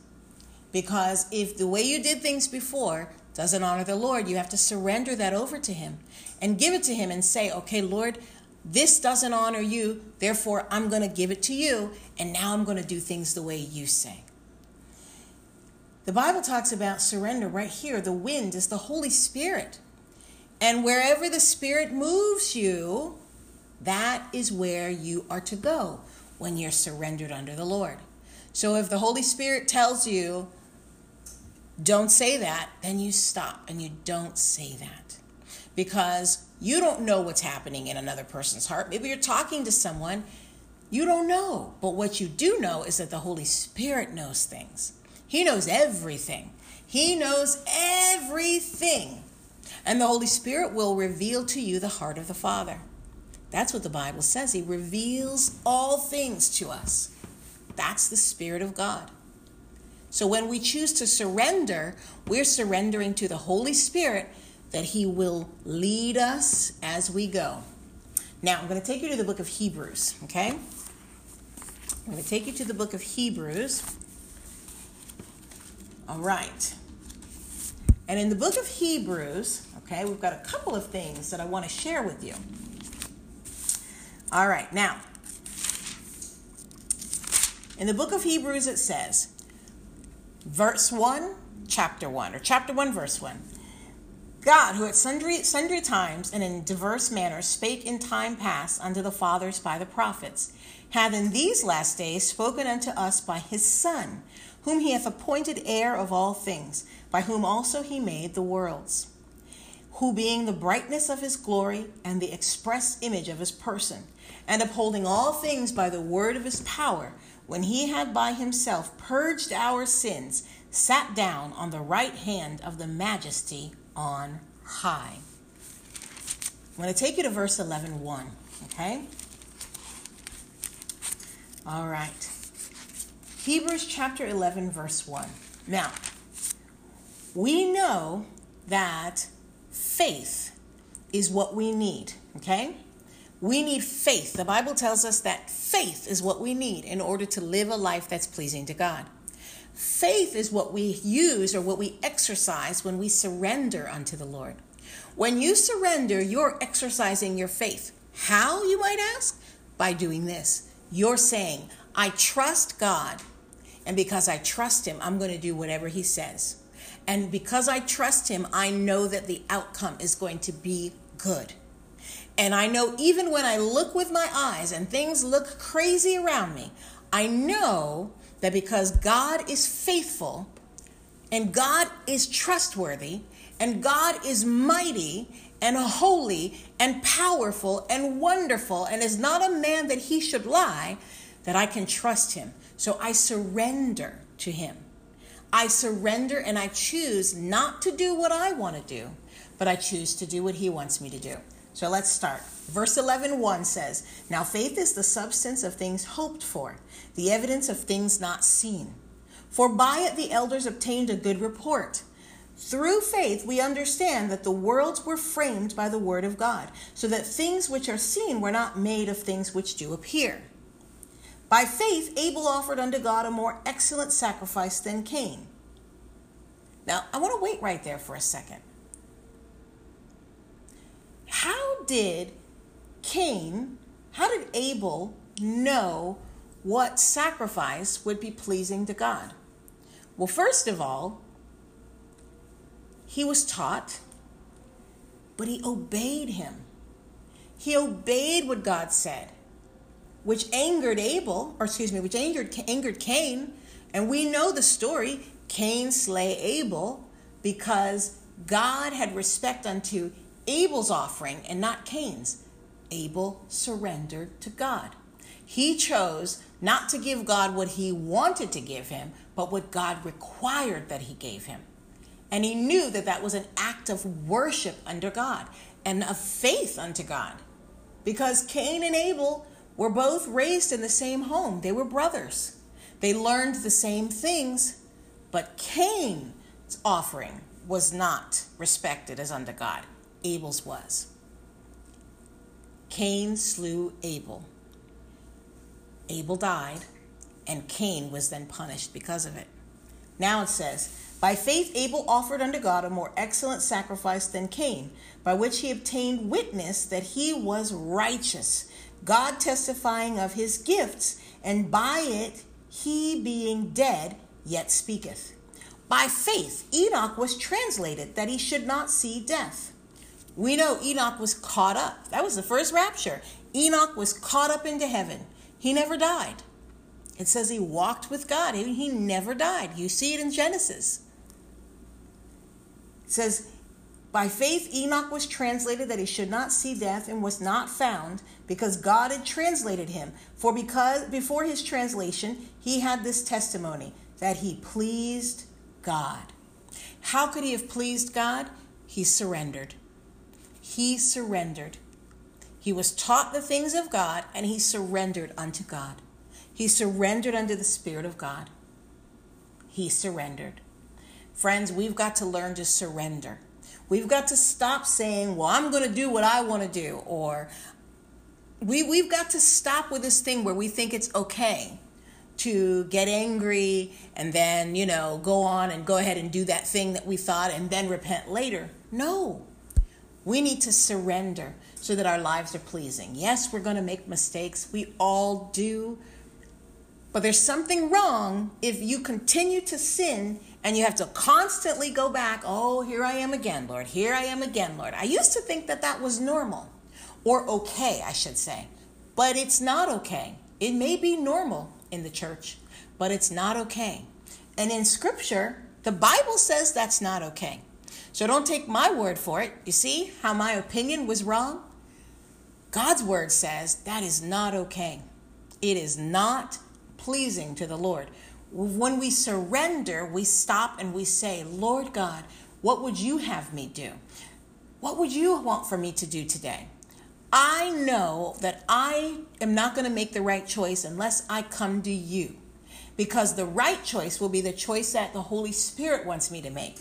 Because if the way you did things before doesn't honor the Lord, you have to surrender that over to Him and give it to Him and say, okay, Lord, this doesn't honor you, therefore I'm going to give it to you, and now I'm going to do things the way you say. The Bible talks about surrender right here. The wind is the Holy Spirit. And wherever the Spirit moves you, that is where you are to go when you're surrendered under the Lord. So if the Holy Spirit tells you, don't say that, then you stop and you don't say that. Because you don't know what's happening in another person's heart. Maybe you're talking to someone, you don't know. But what you do know is that the Holy Spirit knows things. He knows everything. He knows everything And the Holy Spirit will reveal to you the heart of the Father. That's what the Bible says. He reveals all things to us. That's the Spirit of God. So when we choose to surrender, we're surrendering to the Holy Spirit that He will lead us as we go. Now, I'm going to take you to the book of Hebrews, okay? I'm going to take you to the book of Hebrews. All right. And in the book of Hebrews, okay, we've got a couple of things that I want to share with you. All right, now, in the book of Hebrews, it says, verse 1, chapter 1, or chapter 1, verse 1. God, who at sundry, sundry times and in diverse manners spake in time past unto the fathers by the prophets, hath in these last days spoken unto us by his Son, whom he hath appointed heir of all things, by whom also he made the worlds, who being the brightness of his glory and the express image of his person, and upholding all things by the word of his power, when he had by himself purged our sins, sat down on the right hand of the majesty on high. I'm going to take you to verse 11 1, okay? All right. Hebrews chapter 11, verse 1. Now, we know that faith is what we need, okay? We need faith. The Bible tells us that faith is what we need in order to live a life that's pleasing to God. Faith is what we use or what we exercise when we surrender unto the Lord. When you surrender, you're exercising your faith. How, you might ask? By doing this. You're saying, I trust God, and because I trust Him, I'm going to do whatever He says. And because I trust Him, I know that the outcome is going to be good. And I know even when I look with my eyes and things look crazy around me, I know that because God is faithful and God is trustworthy and God is mighty and holy and powerful and wonderful and is not a man that he should lie, that I can trust him. So I surrender to him. I surrender and I choose not to do what I want to do, but I choose to do what he wants me to do. So let's start. Verse 11 1 says, Now faith is the substance of things hoped for, the evidence of things not seen. For by it the elders obtained a good report. Through faith, we understand that the worlds were framed by the word of God, so that things which are seen were not made of things which do appear. By faith, Abel offered unto God a more excellent sacrifice than Cain. Now, I want to wait right there for a second. How did Cain, how did Abel know what sacrifice would be pleasing to God? Well, first of all, he was taught, but he obeyed him. He obeyed what God said, which angered Abel, or excuse me, which angered, angered Cain. And we know the story Cain slay Abel because God had respect unto Abel's offering and not Cain's. Abel surrendered to God. He chose not to give God what he wanted to give him, but what God required that he gave him. And he knew that that was an act of worship under God and of faith unto God. Because Cain and Abel were both raised in the same home, they were brothers. They learned the same things, but Cain's offering was not respected as unto God. Abel's was. Cain slew Abel. Abel died, and Cain was then punished because of it. Now it says, By faith Abel offered unto God a more excellent sacrifice than Cain, by which he obtained witness that he was righteous, God testifying of his gifts, and by it he being dead yet speaketh. By faith Enoch was translated that he should not see death we know Enoch was caught up. That was the first rapture. Enoch was caught up into heaven. He never died. It says he walked with God. He never died. You see it in Genesis. It says, by faith, Enoch was translated that he should not see death and was not found because God had translated him. For because before his translation, he had this testimony that he pleased God. How could he have pleased God? he surrendered. He surrendered. He was taught the things of God and he surrendered unto God. He surrendered unto the Spirit of God. He surrendered. Friends, we've got to learn to surrender. We've got to stop saying, well, I'm going to do what I want to do, or we, we've got to stop with this thing where we think it's okay to get angry and then, you know, go on and go ahead and do that thing that we thought and then repent later. No. We need to surrender so that our lives are pleasing. Yes, we're going to make mistakes. We all do. But there's something wrong if you continue to sin and you have to constantly go back. Oh, here I am again, Lord. Here I am again, Lord. I used to think that that was normal or okay, I should say. But it's not okay. It may be normal in the church, but it's not okay. And in scripture, the Bible says that's not okay. So don't take my word for it. You see how my opinion was wrong? God's word says that is not okay. It is not pleasing to the Lord. When we surrender, we stop and we say, Lord God, what would you have me do? What would you want for me to do today? I know that I am not going to make the right choice unless I come to you because the right choice will be the choice that the Holy Spirit wants me to make.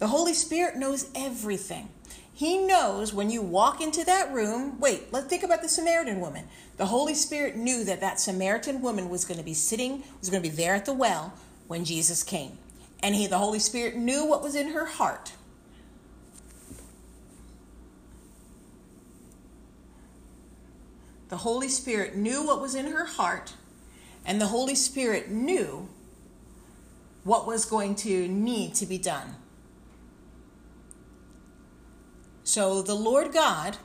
The Holy Spirit knows everything. He knows when you walk into that room. Wait, let's think about the Samaritan woman. The Holy Spirit knew that that Samaritan woman was going to be sitting, was going to be there at the well when Jesus came. And he, the Holy Spirit knew what was in her heart. The Holy Spirit knew what was in her heart, and the Holy Spirit knew what was going to need to be done. So the Lord God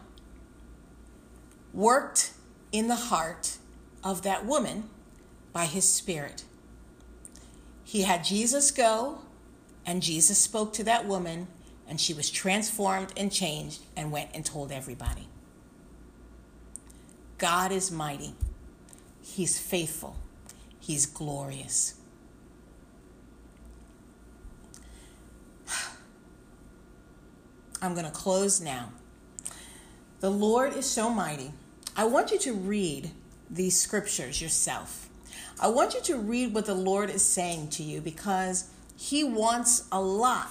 worked in the heart of that woman by his Spirit. He had Jesus go, and Jesus spoke to that woman, and she was transformed and changed and went and told everybody. God is mighty. He's faithful. He's glorious. I'm going to close now. The Lord is so mighty. I want you to read these scriptures yourself. I want you to read what the Lord is saying to you because He wants a lot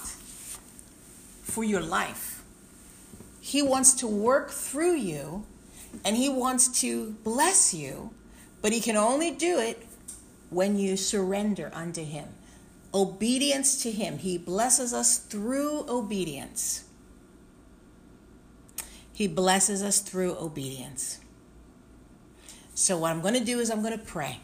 for your life. He wants to work through you and He wants to bless you, but He can only do it when you surrender unto Him. Obedience to Him. He blesses us through obedience. He blesses us through obedience. So, what I'm going to do is I'm going to pray.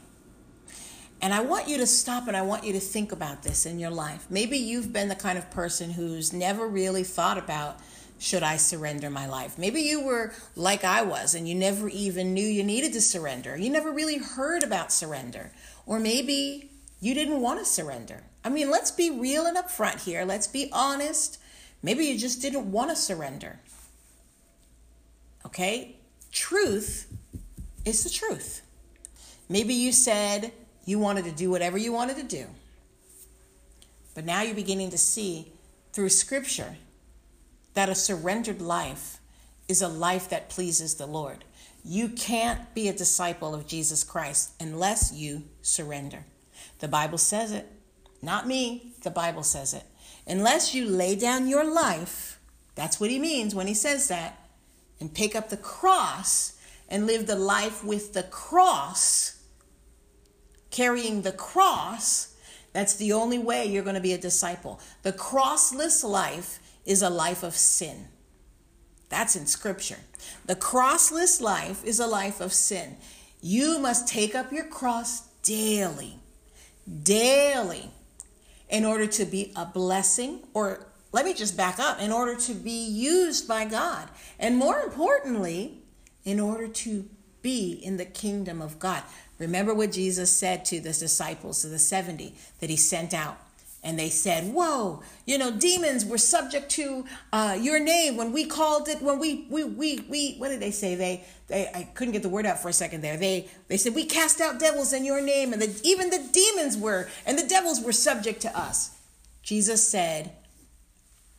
And I want you to stop and I want you to think about this in your life. Maybe you've been the kind of person who's never really thought about should I surrender my life? Maybe you were like I was and you never even knew you needed to surrender. You never really heard about surrender. Or maybe you didn't want to surrender. I mean, let's be real and upfront here. Let's be honest. Maybe you just didn't want to surrender. Okay? Truth is the truth. Maybe you said you wanted to do whatever you wanted to do. But now you're beginning to see through scripture that a surrendered life is a life that pleases the Lord. You can't be a disciple of Jesus Christ unless you surrender. The Bible says it. Not me, the Bible says it. Unless you lay down your life, that's what he means when he says that, and pick up the cross and live the life with the cross, carrying the cross, that's the only way you're going to be a disciple. The crossless life is a life of sin. That's in scripture. The crossless life is a life of sin. You must take up your cross daily, daily, in order to be a blessing, or let me just back up, in order to be used by God. And more importantly, in order to be in the kingdom of God. Remember what Jesus said to the disciples, to the 70 that he sent out and they said, Whoa, you know, demons were subject to uh, your name when we called it, when we, we, we, we, what did they say? They, they, I couldn't get the word out for a second there. They, they said, We cast out devils in your name, and the, even the demons were, and the devils were subject to us. Jesus said,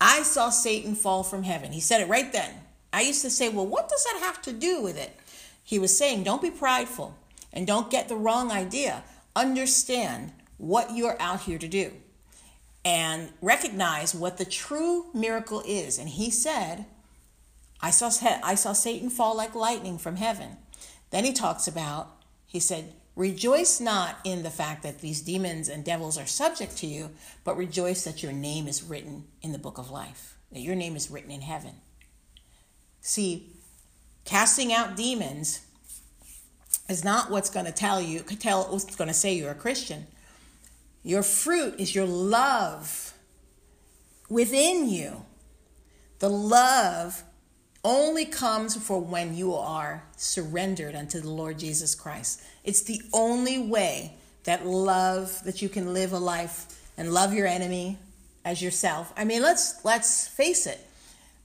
I saw Satan fall from heaven. He said it right then. I used to say, well, what does that have to do with it? He was saying, don't be prideful and don't get the wrong idea. Understand what you're out here to do and recognize what the true miracle is. And he said, I saw, I saw Satan fall like lightning from heaven. Then he talks about, he said, Rejoice not in the fact that these demons and devils are subject to you, but rejoice that your name is written in the book of life, that your name is written in heaven. See, casting out demons is not what's going to tell you, tell what's going to say you're a Christian. Your fruit is your love within you. The love only comes for when you are surrendered unto the Lord Jesus Christ. It's the only way that love that you can live a life and love your enemy as yourself. I mean, let's let's face it.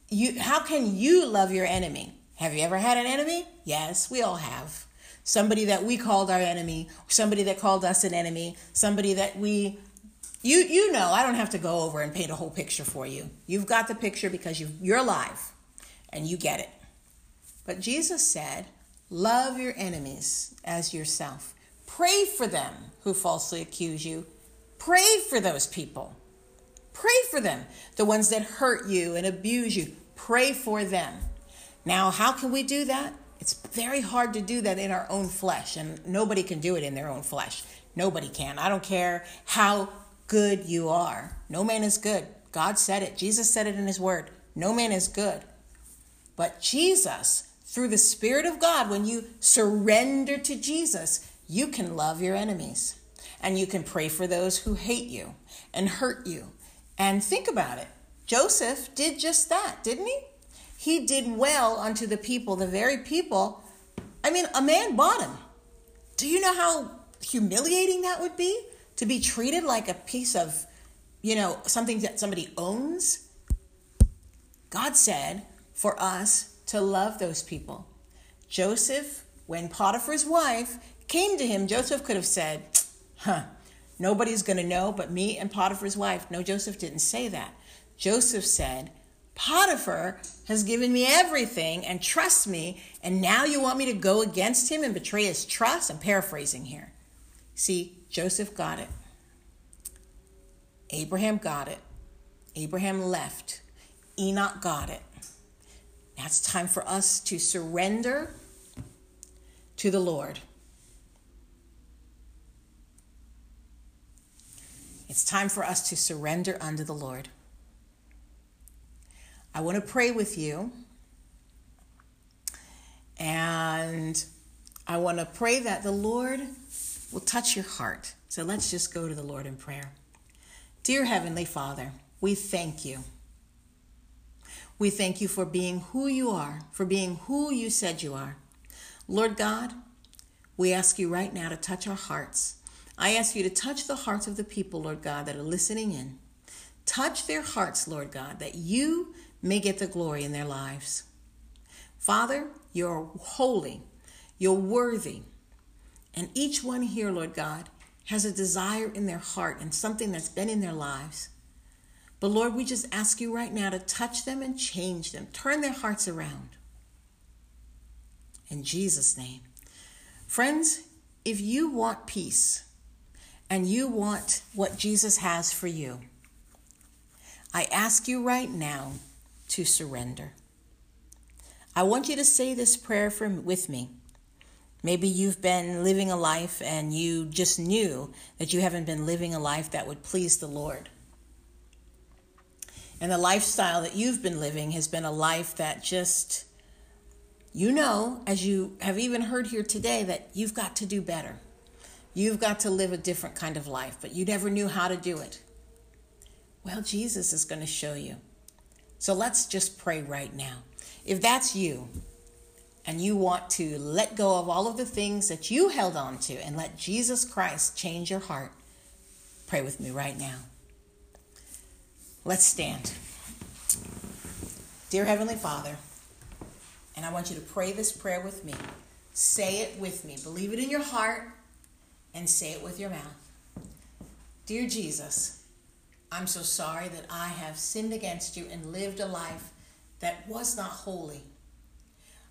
You how can you love your enemy? Have you ever had an enemy? Yes, we all have. Somebody that we called our enemy, somebody that called us an enemy, somebody that we you you know, I don't have to go over and paint a whole picture for you. You've got the picture because you you're alive and you get it. But Jesus said, Love your enemies as yourself. Pray for them who falsely accuse you. Pray for those people. Pray for them, the ones that hurt you and abuse you. Pray for them. Now, how can we do that? It's very hard to do that in our own flesh, and nobody can do it in their own flesh. Nobody can. I don't care how good you are. No man is good. God said it. Jesus said it in his word. No man is good. But Jesus, through the Spirit of God, when you surrender to Jesus, you can love your enemies and you can pray for those who hate you and hurt you. And think about it Joseph did just that, didn't he? He did well unto the people, the very people. I mean, a man bought him. Do you know how humiliating that would be? To be treated like a piece of, you know, something that somebody owns? God said, for us to love those people. Joseph, when Potiphar's wife came to him, Joseph could have said, Huh, nobody's going to know but me and Potiphar's wife. No, Joseph didn't say that. Joseph said, Potiphar has given me everything and trusts me, and now you want me to go against him and betray his trust? I'm paraphrasing here. See, Joseph got it. Abraham got it. Abraham left. Enoch got it. Now it's time for us to surrender to the Lord. It's time for us to surrender unto the Lord. I want to pray with you. And I want to pray that the Lord will touch your heart. So let's just go to the Lord in prayer. Dear Heavenly Father, we thank you. We thank you for being who you are, for being who you said you are. Lord God, we ask you right now to touch our hearts. I ask you to touch the hearts of the people, Lord God, that are listening in. Touch their hearts, Lord God, that you may get the glory in their lives. Father, you're holy, you're worthy. And each one here, Lord God, has a desire in their heart and something that's been in their lives but Lord, we just ask you right now to touch them and change them, turn their hearts around. In Jesus' name. Friends, if you want peace and you want what Jesus has for you, I ask you right now to surrender. I want you to say this prayer for, with me. Maybe you've been living a life and you just knew that you haven't been living a life that would please the Lord. And the lifestyle that you've been living has been a life that just, you know, as you have even heard here today, that you've got to do better. You've got to live a different kind of life, but you never knew how to do it. Well, Jesus is going to show you. So let's just pray right now. If that's you, and you want to let go of all of the things that you held on to and let Jesus Christ change your heart, pray with me right now. Let's stand. Dear Heavenly Father, and I want you to pray this prayer with me. Say it with me. Believe it in your heart and say it with your mouth. Dear Jesus, I'm so sorry that I have sinned against you and lived a life that was not holy.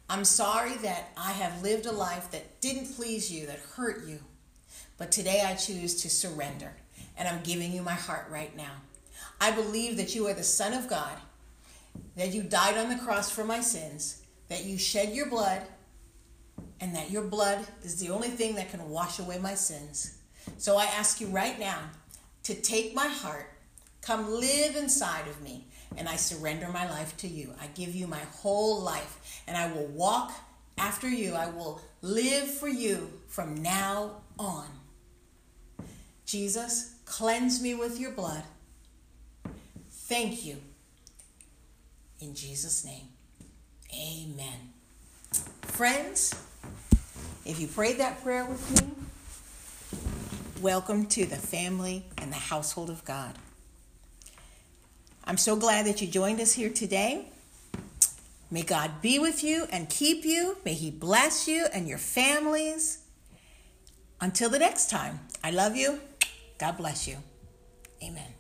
I'm sorry that I have lived a life that didn't please you, that hurt you. But today I choose to surrender, and I'm giving you my heart right now. I believe that you are the Son of God, that you died on the cross for my sins, that you shed your blood, and that your blood is the only thing that can wash away my sins. So I ask you right now to take my heart, come live inside of me, and I surrender my life to you. I give you my whole life, and I will walk after you. I will live for you from now on. Jesus, cleanse me with your blood. Thank you. In Jesus' name, amen. Friends, if you prayed that prayer with me, welcome to the family and the household of God. I'm so glad that you joined us here today. May God be with you and keep you. May He bless you and your families. Until the next time, I love you. God bless you. Amen.